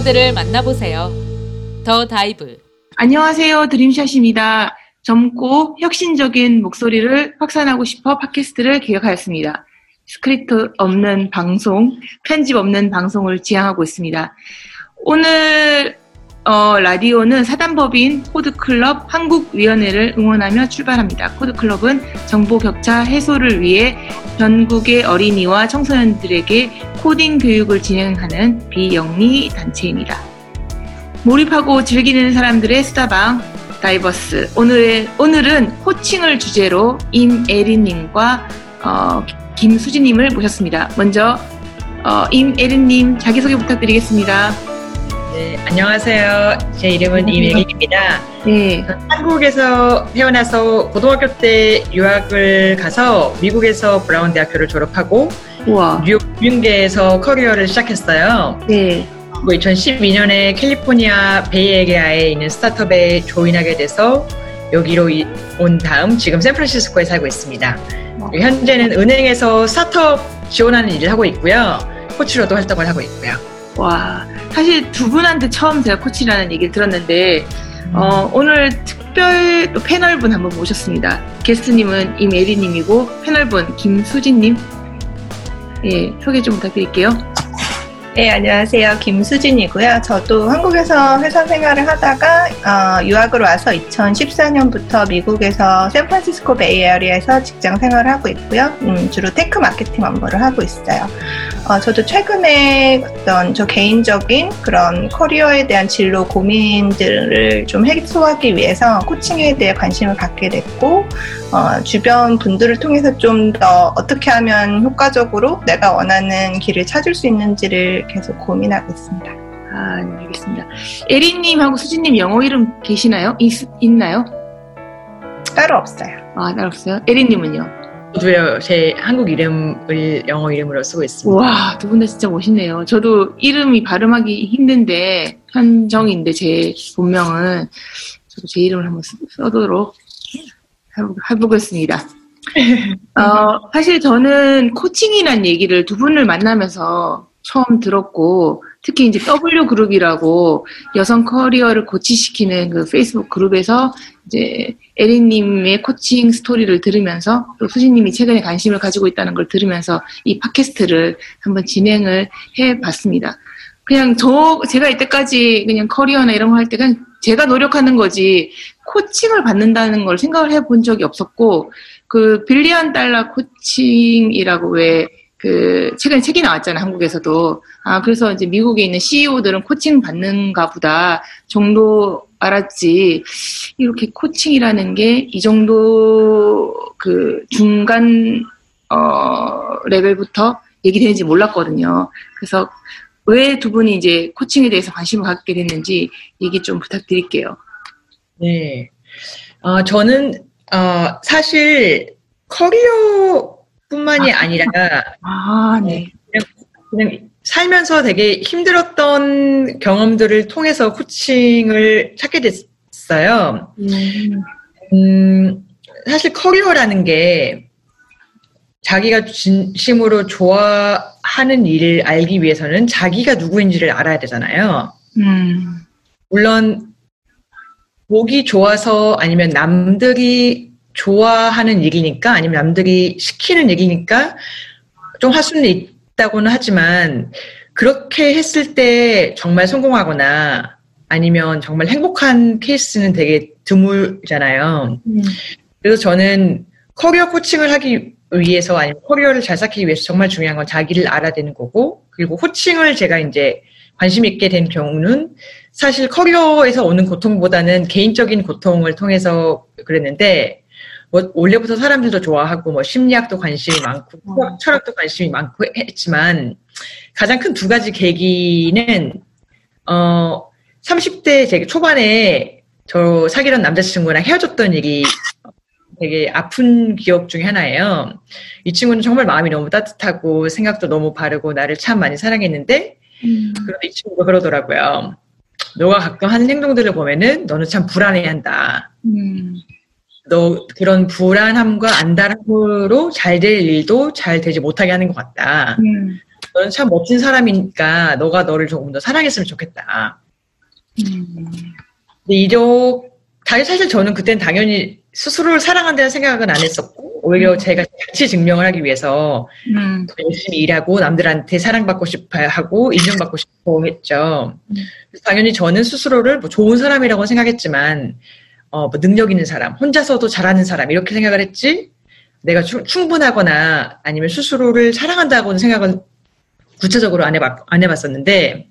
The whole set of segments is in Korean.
다이버들을 만나보세요. The Dive. 안녕하세요. 드림샷입니다. 젊고 혁신적인 목소리를 확산하고 싶어 팟캐스트를 기획하였습니다. 스크립트 없는 방송, 편집 없는 방송을 지향하고 있습니다. 오늘 어, 라디오는 사단법인 코드클럽 한국위원회를 응원하며 출발합니다. 코드클럽은 정보 격차 해소를 위해 전국의 어린이와 청소년들에게 코딩 교육을 진행하는 비영리 단체입니다. 몰입하고 즐기는 사람들의 수다방 다이버스. 오늘, 오늘은 호칭을 주제로 임애린님과 어, 김수진님을 모셨습니다. 먼저 어, 임애린님 자기소개 부탁드리겠습니다. 네, 안녕하세요. 제 이름은 임예린입니다. 네. 한국에서 태어나서 고등학교 때 유학을 가서 미국에서 브라운 대학교를 졸업하고 우와. 뉴욕 금융계에서 career를 시작했어요. 네. 그리고 2012년에 캘리포니아 Bay Area에 있는 스타트업에 join하게 돼서 여기로 이- 온 다음 지금 샌프란시스코에 살고 있습니다. 현재는 은행에서 스타트업 지원하는 일을 하고 있고요. 코치로도 활동을 하고 있고요. 와. 사실 두 분한테 처음 제가 코치라는 얘기를 들었는데, 어, 오늘 특별 또 패널분 한번 모셨습니다. 게스트님은 임예린님이고, 패널분 김수진님. 예, 소개 좀 부탁드릴게요. 네, 안녕하세요. 김수진이고요. 저도 한국에서 회사 생활을 하다가 어, 유학을 와서 2014년부터 미국에서 샌프란시스코 Bay Area에서 직장 생활을 하고 있고요. 음, 주로 tech marketing 업무를 하고 있어요. 어, 저도 최근에 어떤 저 개인적인 그런 career에 대한 진로 고민들을 좀 해소하기 위해서 coaching에 대해 관심을 갖게 됐고, 어, 주변 분들을 통해서 좀 더 어떻게 하면 효과적으로 내가 원하는 길을 찾을 수 있는지를 계속 고민하고 있습니다. 아, 네, 알겠습니다. 에린님하고 수진님 영어 이름 계시나요? 있, 있나요? 따로 없어요. 아, 따로 없어요? 에린님은요? 저도요, 제 한국 이름을 영어 이름으로 쓰고 있습니다. 와, 두 분 다 진짜 멋있네요. 저도 이름이 발음하기 힘든데, 현정인데 제 본명은, 저도 제 이름을 한번 쓰, 써도록 해보, 해보겠습니다. 어, 사실 저는 코칭이란 얘기를 두 분을 만나면서 처음 들었고, 특히 이제 W 그룹이라고 여성 커리어를 고취시키는 그 페이스북 그룹에서 이제 에린님의 코칭 스토리를 들으면서 또 수진님이 최근에 관심을 가지고 있다는 걸 들으면서 이 팟캐스트를 한번 진행을 해봤습니다. 그냥 저 제가 이때까지 그냥 커리어나 이런 거 할 때 그냥 제가 노력하는 거지 코칭을 받는다는 걸 생각을 해본 적이 없었고 그 빌리언 달러 코칭이라고 왜 그 최근에 책이 나왔잖아요 한국에서도 아 그래서 이제 미국에 있는 CEO들은 코칭 받는가 보다 정도 알았지 이렇게 코칭이라는 게 이 정도 그 중간 어 레벨부터 얘기되는지 몰랐거든요. 그래서 왜 두 분이 이제 코칭에 대해서 관심을 갖게 됐는지 얘기 좀 부탁드릴게요. 네. 어, 저는, 어, 사실, 커리어 뿐만이 아 니라, 아, 네. 그냥 살면서 되게 힘들었던 경험들을 통해서 코칭을 찾게 됐어요. 음, 음, 사실 커리어라는 게 자기가 진심으로 좋아하는 일을 알기 위해서는 자기가 누구인지를 알아야 되잖아요. 음, 물론 보기 좋아서 아니면 남들이 좋아하는 일이니까 아니면 남들이 시키는 일이니까 좀할 수는 있다고는 하지만 그렇게 했을 때 정말 성공하거나 아니면 정말 행복한 케이스는 되게 드물잖아요. 음, 그래서 저는 커리어 코칭을 하기 위해서 아니면 커리어를 잘 쌓기 위해서 정말 중요한 건 자기를 알아야 되는 거고 그리고 코칭을 제가 이제 관심 있게 된 경우는 사실 커리어에서 오는 고통보다는 개인적인 고통을 통해서 그랬는데 뭐 원래부터 사람들도 좋아하고 뭐 심리학도 관심이 많고 철학- 철학도 관심이 많고 했지만 가장 큰 두 가지 계기는 어 30대 제 초반에 저 사귀던 남자친구랑 헤어졌던 일이 되게 아픈 기억 중에 하나예요. 이 친구는 정말 마음이 너무 따뜻하고 생각도 너무 바르고 나를 참 많이 사랑했는데 음, 그런데 이 친구가 그러더라고요. 너가 가끔 하는 행동들을 보면은 너는 참 불안해한다. 음, 너 그런 불안함과 안달함으로 잘 될 일도 잘 되지 못하게 하는 것 같다. 음, 너는 참 멋진 사람이니까 너가 너를 조금 더 사랑했으면 좋겠다. 음. 근데 다 사실 저는 그땐 당연히 스스로를 사랑한다는 생각은 안 했었고 오히려 제가 가치 증명을 하기 위해서 음. 더 열심히 일하고 남들한테 사랑받고 싶어 하고 인정받고 싶어 했죠. 음. 당연히 저는 스스로를 뭐 좋은 사람이라고 생각했지만 어, 뭐 능력 있는 사람, 혼자서도 잘하는 사람 이렇게 생각을 했지? 내가 충- 충분하거나 아니면 스스로를 사랑한다고는 생각은 구체적으로 안, 해봤, 안 해봤었는데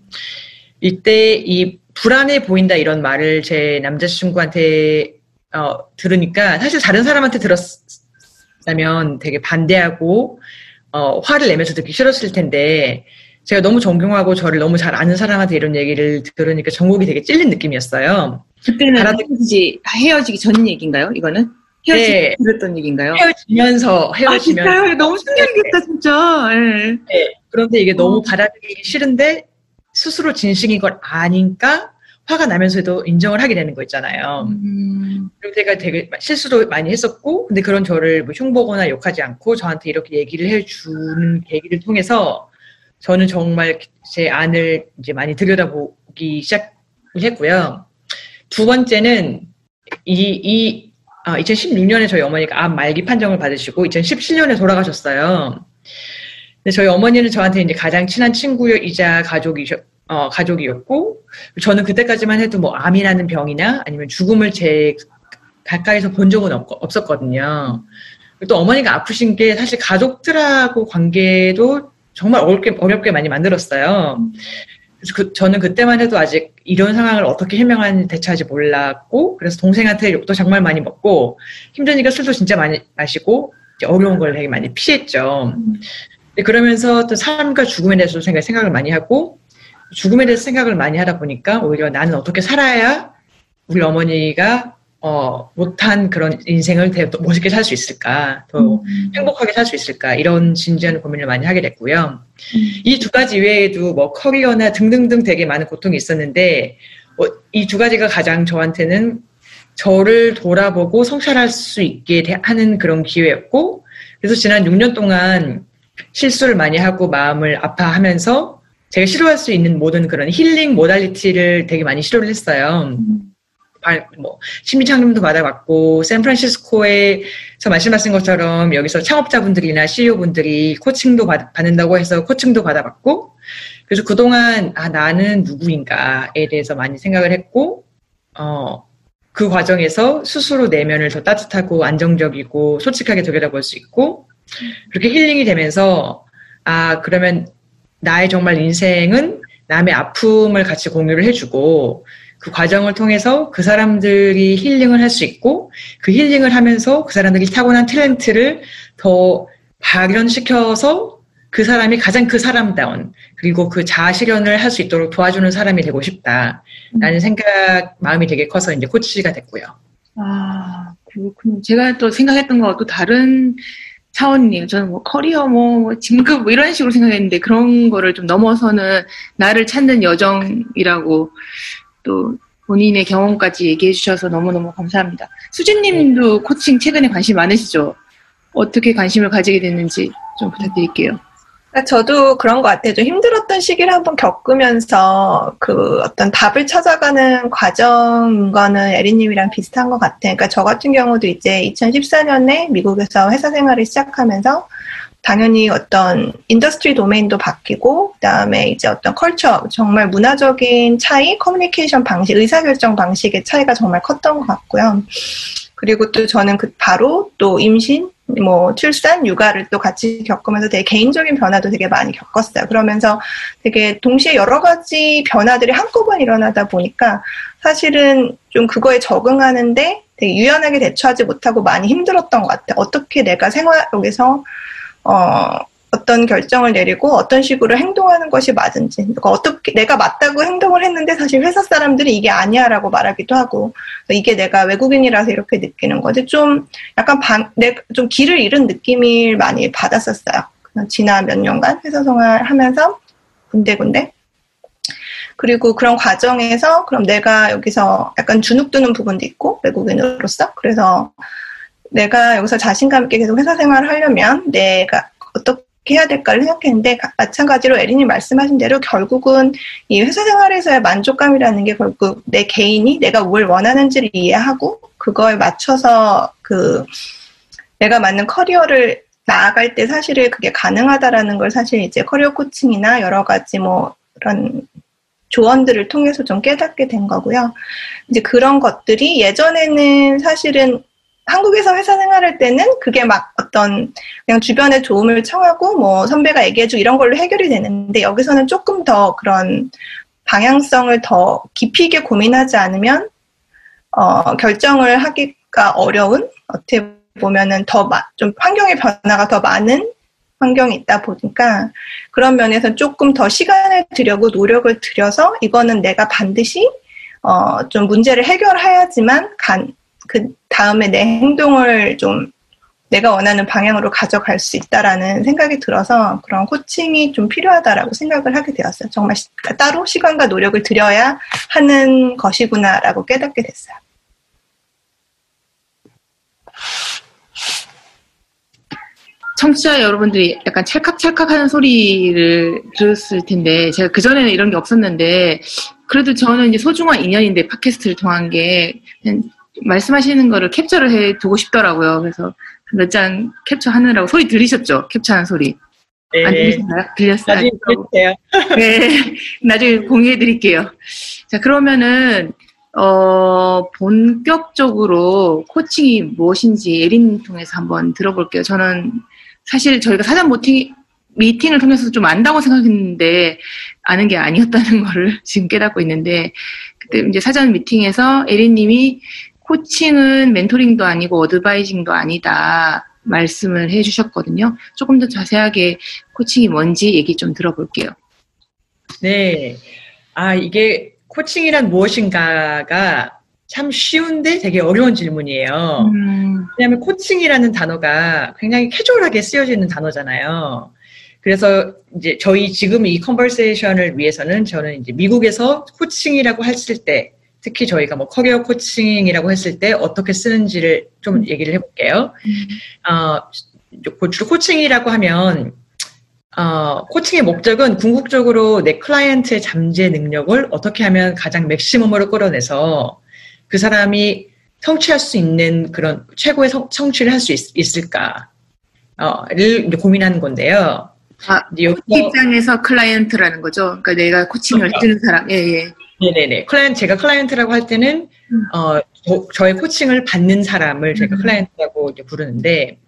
이때 이 불안해 보인다 이런 말을 제 남자친구한테 어, 들으니까 사실 다른 사람한테 들었다면 되게 반대하고 어, 화를 내면서 듣기 싫었을 텐데 제가 너무 존경하고 저를 너무 잘 아는 사람한테 이런 얘기를 들으니까 전곡이 되게 찔린 느낌이었어요. 그때는 바라도- 헤어지기, 헤어지기 전 얘기인가요? 이거는? 헤어지기 네. 들었던 얘기인가요? 헤어지면서 아, 헤어지면 진짜요? 너무 신기하겠다, 진짜. 예. 그런데 이게 어. 너무 받아들이기 싫은데 스스로 진심인 걸 아니까 화가 나면서도 인정을 하게 되는 거 있잖아요. 음. 그리고 제가 되게 실수도 많이 했었고, 근데 그런 저를 뭐 흉보거나 욕하지 않고 저한테 이렇게 얘기를 해주는 계기를 통해서 저는 정말 제 안을 이제 많이 들여다보기 시작을 했고요. 두 번째는 이, 이, 아, 2016년에 저희 어머니가 암 말기 판정을 받으시고 2017년에 돌아가셨어요. 근데 저희 어머니는 저한테 이제 가장 친한 친구이자 가족이셨, 어, 가족이었고, 저는 그때까지만 해도 뭐 암이라는 병이나 아니면 죽음을 제 가까이서 본 적은 없, 없었거든요. 또 어머니가 아프신 게 사실 가족들하고 관계도 정말 어렵게, 어렵게 많이 만들었어요. 그래서 그, 저는 그때만 해도 아직 이런 상황을 어떻게 해명하는지 대처하지 몰랐고, 그래서 동생한테 욕도 정말 많이 먹고, 힘드니까 술도 진짜 많이 마시고, 어려운 걸 되게 많이 피했죠. 그러면서 또 삶과 죽음에 대해서 생각, 생각을 많이 하고, 죽음에 대해서 생각을 많이 하다 보니까 오히려 나는 어떻게 살아야 우리 어머니가 어, 못한 그런 인생을 더 멋있게 살 수 있을까, 더 행복하게 살 수 있을까? 이런 진지한 고민을 많이 하게 됐고요. 이두 가지 외에도 뭐 커리어나 등등등 되게 많은 고통이 있었는데 뭐이두 가지가 가장 저한테는 저를 돌아보고 성찰할 수 있게 되- 하는 그런 기회였고 그래서 지난 6년 동안 실수를 많이 하고 마음을 아파하면서 제가 시도할 수 있는 모든 그런 healing modality를 되게 많이 시도를 했어요. 발- 뭐 심리 상담도 받아봤고 샌프란시스코에서 말씀하신 것처럼 여기서 창업자분들이나 CEO분들이 코칭도 받, 받는다고 해서 코칭도 받아봤고 그래서 그동안 아 나는 누구인가에 대해서 많이 생각을 했고 어, 그 과정에서 스스로 내면을 더 따뜻하고 안정적이고 솔직하게 들여다볼 수 있고 그렇게 힐링이 되면서 아 그러면 나의 정말 인생은 남의 아픔을 같이 공유를 해주고 그 과정을 통해서 그 사람들이 힐링을 할 수 있고 그 힐링을 하면서 그 사람들이 타고난 탤런트를 더 발현시켜서 그 사람이 가장 그 사람다운 그리고 그 자아 실현을 할 수 있도록 도와주는 사람이 되고 싶다라는 생각 마음이 되게 커서 이제 코치가 됐고요. 아, 그렇군요. 제가 또 생각했던 거와 또 다른 차원이에요. 저는 뭐 커리어, 뭐, 뭐 진급 뭐 이런 식으로 생각했는데 그런 거를 좀 넘어서는 나를 찾는 여정이라고 또 본인의 경험까지 얘기해 주셔서 너무너무 감사합니다. 수진님도 코칭 최근에 관심 많으시죠? 어떻게 관심을 가지게 됐는지 좀 부탁드릴게요. 그러니까 저도 그런 것 같아요. 좀 힘들었던 시기를 한번 겪으면서 그 어떤 답을 찾아가는 과정과는 에리님이랑 비슷한 것 같아요. 그러니까 저 같은 경우도 이제 2014년에 미국에서 회사 생활을 시작하면서 당연히 어떤 industry domain도 바뀌고 그다음에 이제 어떤 culture 정말 문화적인 차이, 커뮤니케이션 방식, 의사결정 방식의 차이가 정말 컸던 것 같고요. 그리고 또 저는 그 바로 또 임신, 뭐 출산, 육아를 또 같이 겪으면서 되게 개인적인 변화도 되게 많이 겪었어요. 그러면서 되게 동시에 여러 가지 변화들이 한꺼번에 일어나다 보니까 사실은 좀 그거에 적응하는데 되게 유연하게 대처하지 못하고 많이 힘들었던 것 같아요. 어떻게 내가 생활 여기서 어, 어떤 결정을 내리고 어떤 식으로 행동하는 것이 맞은지, 그러니까 어떻게 내가 맞다고 행동을 했는데 사실 회사 사람들이 이게 아니야라고 말하기도 하고 이게 내가 외국인이라서 이렇게 느끼는 거지 좀 약간 반, 내, 좀 길을 잃은 느낌을 많이 받았었어요. 지난 몇 년간 회사 생활하면서 군데군데. 그리고 그런 과정에서 그럼 내가 여기서 약간 주눅드는 부분도 있고 외국인으로서 그래서 내가 여기서 자신감 있게 계속 회사 생활을 하려면 내가 어떻게 해야 될까를 생각했는데 가- 마찬가지로 에린이 말씀하신 대로 결국은 이 회사 생활에서의 만족감이라는 게 결국 내 개인이 내가 뭘 원하는지를 이해하고 그거에 맞춰서 그 내가 맞는 커리어를 나아갈 때 사실은 그게 가능하다라는 걸 사실 이제 커리어 코칭이나 여러 가지 뭐 그런 조언들을 통해서 좀 깨닫게 된 거고요. 이제 그런 것들이 예전에는 사실은 한국에서 회사 생활할 때는 그게 막 어떤 그냥 주변에 도움을 청하고 뭐 선배가 얘기해주고 이런 걸로 해결이 되는데 여기서는 조금 더 그런 방향성을 더 깊이 있게 고민하지 않으면 어, 결정을 하기가 어려운 어떻게 보면은 더 좀 환경의 변화가 더 많은 환경이 있다 보니까 그런 면에서 조금 더 시간을 들여고 노력을 들여서 이거는 내가 반드시 어, 좀 문제를 해결해야지만 간, 그 다음에 내 행동을 좀 내가 원하는 방향으로 가져갈 수 있다라는 생각이 들어서 그런 코칭이 좀 필요하다라고 생각을 하게 되었어요. 정말 시- 따로 시간과 노력을 들여야 하는 것이구나라고 깨닫게 됐어요. 청취자 여러분들이 약간 찰칵찰칵 하는 소리를 들었을 텐데, 제가 그전에는 이런 게 없었는데, 그래도 저는 이제 소중한 인연인데, 팟캐스트를 통한 게, 말씀하시는 거를 캡처를 해 두고 싶더라고요. 그래서 몇 장 캡처하느라고 소리 들리셨죠? 캡처하는 소리. 안 네. 들리셨나요? 들렸어요? 나중에 보여주세요. 네, 나중에 공유해 드릴게요. 자, 그러면은, 어, 본격적으로 코칭이 무엇인지 에린 통해서 한번 들어볼게요. 저는 사실 저희가 사전 모팅, 미팅을 통해서 좀 안다고 생각했는데, 아는 게 아니었다는 거를 지금 깨닫고 있는데, 그때 이제 사전 미팅에서 에린 님이 코칭은 멘토링도 아니고 어드바이징도 아니다. 말씀을 해 주셨거든요. 조금 더 자세하게 코칭이 뭔지 얘기 좀 들어볼게요. 네. 아, 이게 코칭이란 무엇인가가 참 쉬운데 되게 어려운 질문이에요. 음, 왜냐하면 코칭이라는 단어가 굉장히 캐주얼하게 쓰여지는 단어잖아요. 그래서 이제 저희 지금 이 conversation을 위해서는 저는 이제 미국에서 코칭이라고 했을 때 특히 저희가 뭐 커리어 코칭이라고 했을 때 어떻게 쓰는지를 좀 얘기를 해볼게요. 어, 주로 코칭이라고 하면 어, 코칭의 목적은 궁극적으로 내 클라이언트의 잠재 능력을 어떻게 하면 가장 맥시멈으로 끌어내서 그 사람이 성취할 수 있는 그런 최고의 성, 성취를 할 수 있을까? 어,를 이제 고민하는 건데요. 아, 이제 여기서- 입장에서 클라이언트라는 거죠. 그러니까 내가 코칭을 해주는 사람. 예, 예. 네네네. 클라이언트, 제가 클라이언트라고 할 때는, 음. 어, 저, 의 코칭을 받는 사람을 제가 음. 클라이언트라고 부르는데,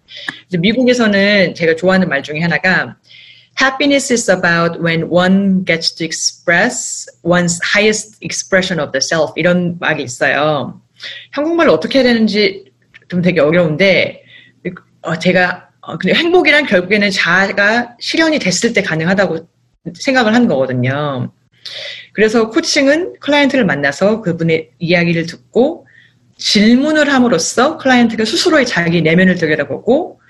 미국에서는 제가 좋아하는 말 중에 하나가, Happiness is about when one gets to express one's highest expression of the self. 이런 말이 있어요. 한국말로 어떻게 해야 되는지 좀 되게 어려운데, 어, 제가, 어, 근데 행복이란 결국에는 자아가 실현이 됐을 때 가능하다고 생각을 한 거거든요. 그래서 코칭은 클라이언트를 만나서 그분의 이야기를 듣고 질문을 함으로써 클라이언트가 스스로의 자기 내면을 들여다보고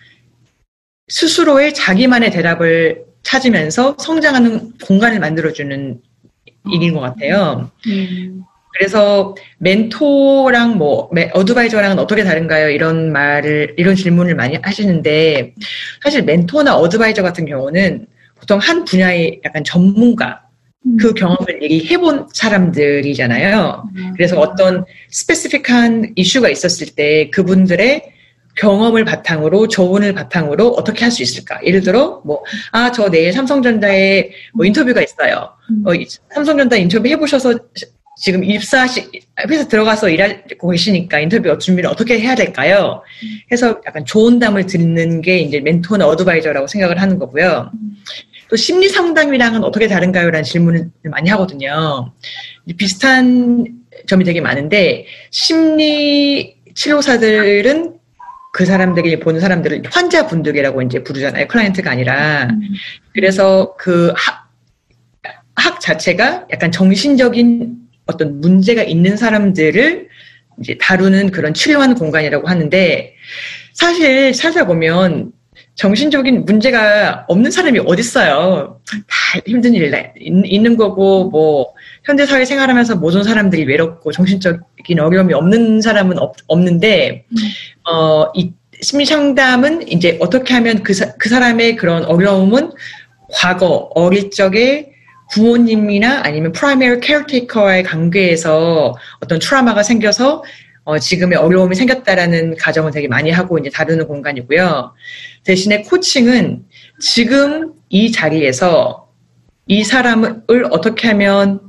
스스로의 자기만의 대답을 찾으면서 성장하는 공간을 만들어주는 일인 것 같아요. 음, 그래서 멘토랑 뭐 메- 어드바이저랑은 어떻게 다른가요? 이런 말을 이런 질문을 많이 하시는데 사실 멘토나 어드바이저 같은 경우는 보통 한 분야의 약간 전문가 그 경험을 얘기해본 사람들이잖아요. 그래서 어떤 스페시픽한 이슈가 있었을 때 그분들의 경험을 바탕으로 조언을 바탕으로 어떻게 할 수 있을까? 예를 들어 뭐아저 내일 삼성전자에 뭐 인터뷰가 있어요. 어, 이- 삼성전자 인터뷰 해보셔서 시- 지금 입사시 회사 들어가서 일하고 계시니까 인터뷰 준비를 어떻게 해야 될까요? 해서 약간 좋은 담을 듣는 게 이제 멘토나 어드바이저라고 생각을 하는 거고요. 또 심리 상담이랑은 어떻게 다른가요? 라는 질문을 많이 하거든요. 비슷한 점이 되게 많은데 심리 치료사들은 그 사람들이 보는 사람들을 환자분들이라고 이제 부르잖아요. 클라이언트가 아니라. 그래서 그 학, 학 자체가 약간 정신적인 어떤 문제가 있는 사람들을 이제 다루는 그런 치료하는 공간이라고 하는데 사실 찾아보면 정신적인 문제가 없는 사람이 어딨어요. 다 힘든 일 있- 있는 거고 뭐 현대 사회 생활하면서 모든 사람들이 외롭고 정신적인 어려움이 없는 사람은 없, 없는데 어, 이, 심리 상담은 이제 어떻게 하면 그, 사, 그 사람의 그런 어려움은 과거 어릴 적에 부모님이나 아니면 primary caretaker와의 관계에서 어떤 트라우마가 생겨서 어, 지금의 어려움이 생겼다라는 가정을 되게 많이 하고 이제 다루는 공간이고요. 대신에 코칭은 지금 이 자리에서 이 사람을 어떻게 하면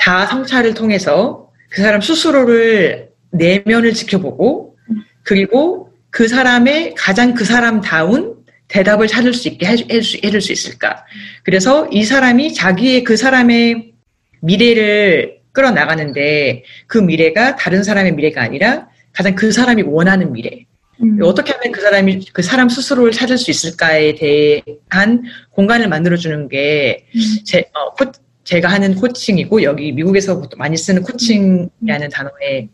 자아 성찰을 통해서 그 사람 스스로를 내면을 지켜보고 그리고 그 사람의 가장 그 사람다운 대답을 찾을 수 있게 해줄 수 있을까. 그래서 이 사람이 자기의 그 사람의 미래를 끌어나가는데 그 미래가 다른 사람의 미래가 아니라 가장 그 사람이 원하는 미래. 음. 어떻게 하면 그 사람이 그 사람 스스로를 찾을 수 있을까에 대한 공간을 만들어 주는 게 제, 어, 코, 제가 하는 코칭이고 여기 미국에서 많이 쓰는 코칭이라는 단어의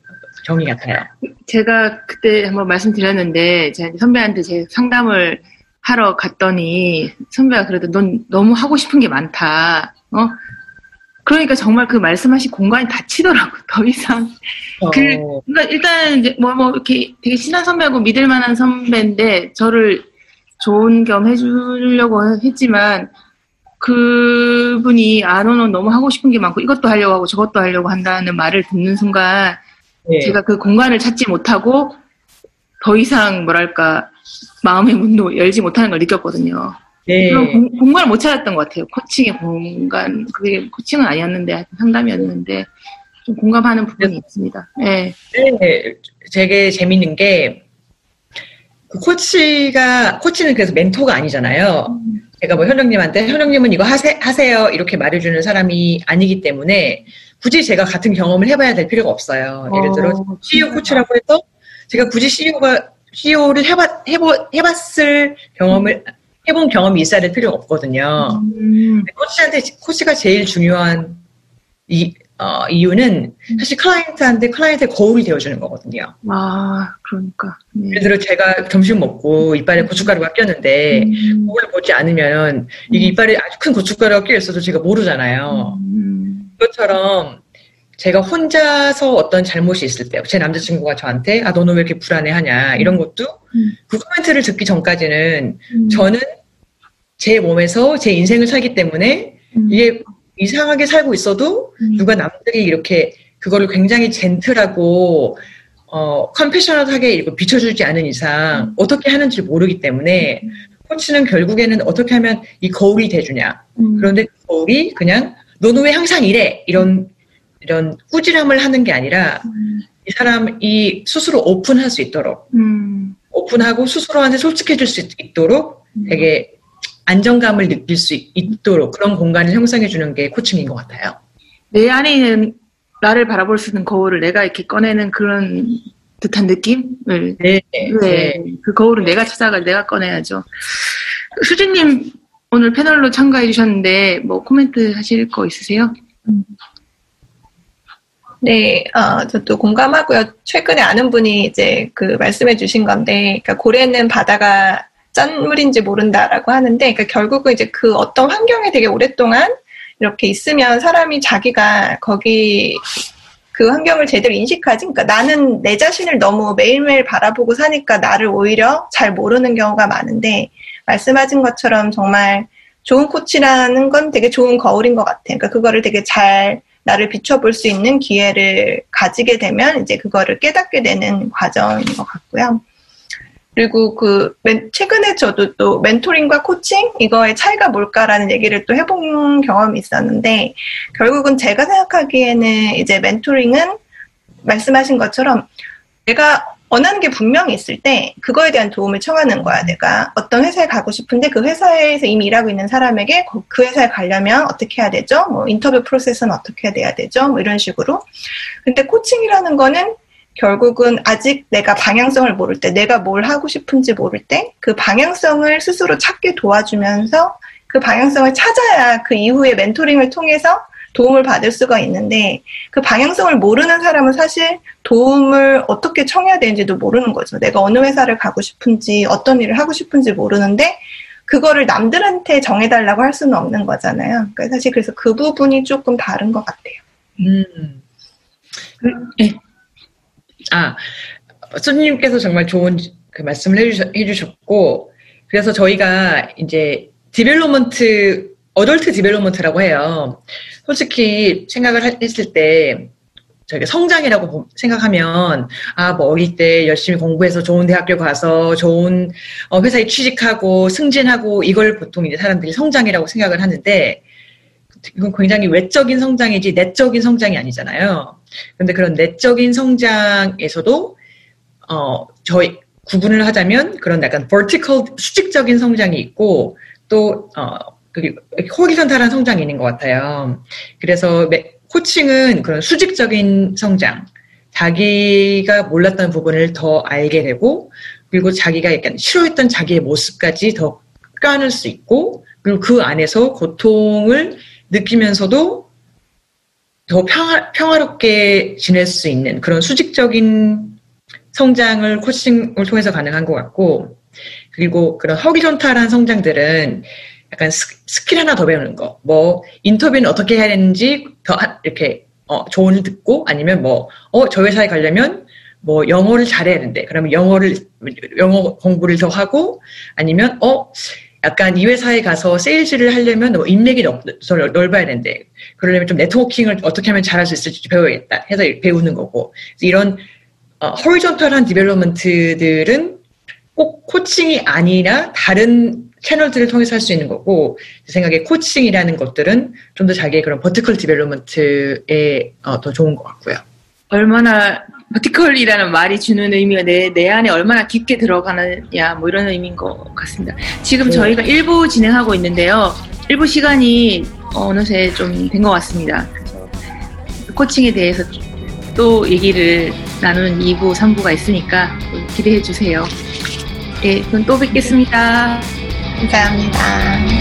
정의 같아요. 제가 그때 한번 말씀드렸는데 제가 선배한테 제 상담을 하러 갔더니 선배가 그래도 넌 너무 하고 싶은 게 많다. 어? 그러니까 정말 그 말씀하신 공간이 닫히더라고 더 이상. 어, 그, 그러니까 일단 이제 뭐, 뭐 이렇게 되게 친한 선배하고 믿을 만한 선배인데 저를 좋은 겸 해주려고 했지만 그분이 아 너는 너무 하고 싶은 게 많고 이것도 하려고 하고 저것도 하려고 한다는 말을 듣는 순간 네. 제가 그 공간을 찾지 못하고 더 이상 뭐랄까 마음의 문도 열지 못하는 걸 느꼈거든요. 네. 그런 공, 공간을 못 찾았던 것 같아요. 코칭의 공간 그게 코칭은 아니었는데 상담이었는데 좀 공감하는 부분이 있습니다. 네. 네, 되게 재밌는 게, 그 코치가, 코치는 그래서 멘토가 아니잖아요. 제가 뭐 현영님한테, 현영님은 이거 하세, 하세요. 이렇게 말해주는 사람이 아니기 때문에, 굳이 제가 같은 경험을 해봐야 될 필요가 없어요. 예를 들어, 어, CEO 코치라고 해서, 제가 굳이 CEO가, CEO를 해봤, 해보, 해봤을 경험을, 해본 경험이 있어야 될 필요가 없거든요. 음, 코치한테, 코치가 제일 중요한 이, 어, 이유는 사실 클라이언트한테 클라이언트의 거울이 되어주는 거거든요. 아 그러니까. 네. 예를 들어 제가 점심 먹고 이빨에 고춧가루가 꼈는데 음, 거울을 보지 않으면 이게 이빨에 아주 큰 고춧가루가 끼어 있어도 제가 모르잖아요. 음, 그것처럼 제가 혼자서 어떤 잘못이 있을 때, 제 남자친구가 저한테 아 너는 왜 이렇게 불안해하냐? 이런 것도 음. 그 코멘트를 듣기 전까지는 음, 저는 제 몸에서 제 인생을 살기 때문에 음, 이게 이상하게 살고 있어도 음, 누가 남들이 이렇게 그거를 굉장히 젠틀하고 어 컴패셔널하게 이렇게 비춰주지 않은 이상 어떻게 하는지 모르기 때문에 코치는 결국에는 어떻게 하면 이 거울이 돼주냐. 음, 그런데 그 거울이 그냥 너는 왜 항상 이래? 이런 이런 꾸지람을 하는 게 아니라 음, 이 사람이 스스로 오픈할 수 있도록 음, 오픈하고 스스로한테 솔직해질 수 있도록 되게 안정감을 느낄 수 있도록 그런 공간을 형성해 주는 게 코칭인 것 같아요. 내 안에 있는 나를 바라볼 수 있는 거울을 내가 이렇게 꺼내는 그런 듯한 느낌을 네, 네. 네. 그 거울은 내가 찾아가 내가 꺼내야죠. 수진님 오늘 패널로 참가해 주셨는데 뭐 코멘트 하실 거 있으세요? 네, 어, 저도 공감하고요. 최근에 아는 분이 이제 그 말씀해 주신 건데, 그러니까 고래는 바다가 짠 물인지 모른다라고 하는데, 그러니까 결국은 이제 그 어떤 환경에 되게 오랫동안 이렇게 있으면 사람이 자기가 거기 그 환경을 제대로 인식하지. 그러니까 나는 내 자신을 너무 매일매일 바라보고 사니까 나를 오히려 잘 모르는 경우가 많은데, 말씀하신 것처럼 정말 좋은 코치라는 건 되게 좋은 거울인 것 같아요. 그러니까 그거를 되게 잘 나를 비춰볼 수 있는 기회를 가지게 되면 이제 그거를 깨닫게 되는 과정인 것 같고요. 그리고 그 맨- 최근에 저도 또 멘토링과 코칭 이거의 차이가 뭘까라는 얘기를 또 해본 경험이 있었는데 결국은 제가 생각하기에는 이제 멘토링은 말씀하신 것처럼 내가 원하는 게 분명히 있을 때 그거에 대한 도움을 청하는 거야. 내가 어떤 회사에 가고 싶은데 그 회사에서 이미 일하고 있는 사람에게 그- 그 회사에 가려면 어떻게 해야 되죠? 뭐 인터뷰 프로세스는 어떻게 돼야 되죠? 뭐 이런 식으로. 근데 코칭이라는 거는 결국은 아직 내가 방향성을 모를 때, 내가 뭘 하고 싶은지 모를 때, 그 방향성을 스스로 찾게 도와주면서 그 방향성을 찾아야 그 이후에 멘토링을 통해서 도움을 받을 수가 있는데 그 방향성을 모르는 사람은 사실 도움을 어떻게 청해야 되는지도 모르는 거죠. 내가 어느 회사를 가고 싶은지 어떤 일을 하고 싶은지 모르는데 그거를 남들한테 정해달라고 할 수는 없는 거잖아요. 그러니까 사실 그래서 그 부분이 조금 다른 것 같아요. 음. 네. 아, 수진님께서 정말 좋은 그 말씀을 해주셨, 해주셨고, 그래서 저희가 이제 development, adult development라고 해요. 솔직히 생각을 하- 했을 때, 저희가 성장이라고 보- 생각하면, 아, 뭐 어릴 때 열심히 공부해서 좋은 대학교 가서 좋은 어, 회사에 취직하고 승진하고 이걸 보통 이제 사람들이 성장이라고 생각을 하는데, 이건 굉장히 외적인 성장이지 내적인 성장이 아니잖아요. 근데 그런 내적인 성장에서도 어 저희 구분을 하자면 그런 약간 vertical 수직적인 성장이 있고 또어 그리고 호리선탈한 성장이 있는 것 같아요. 그래서 매- 코칭은 그런 수직적인 성장, 자기가 몰랐던 부분을 더 알게 되고 그리고 자기가 약간 싫어했던 자기의 모습까지 더 가눌 수 있고 그리고 그 안에서 고통을 느끼면서도 더 평화, 평화롭게 지낼 수 있는 그런 수직적인 성장을 코칭을 통해서 가능한 것 같고, 그리고 그런 horizontal한 성장들은 약간 스, 스킬 하나 더 배우는 거, 뭐, 인터뷰는 어떻게 해야 되는지 더 하- 이렇게, 어, 조언을 듣고, 아니면 뭐, 어, 저 회사에 가려면 뭐, 영어를 잘해야 되는데, 그러면 영어를, 영어 공부를 더 하고, 아니면, 어, 약간 이 회사에 가서 세일즈를 하려면 뭐 인맥이 넓, 더 넓어야 되는데, 그러려면 좀 네트워킹을 어떻게 하면 잘할 수 있을지 배워야겠다. 해서 배우는 거고. 이런 어, horizontal한 development들은 꼭 코칭이 아니라 다른 채널들을 통해서 할 수 있는 거고 제 생각에 코칭이라는 것들은 좀 더 자기의 그런 vertical development에 어, 더 좋은 것 같고요. 얼마나 버티컬이라는 말이 주는 의미가 내, 내 안에 얼마나 깊게 들어가느냐 뭐 이런 의미인 것 같습니다. 지금 네. 저희가 1부 진행하고 있는데요. 1부 시간이 어느새 좀 된 것 같습니다. 코칭에 대해서 또 얘기를 나누는 2부, 3부가 있으니까 기대해 주세요. 예, 그럼 또 뵙겠습니다. 감사합니다.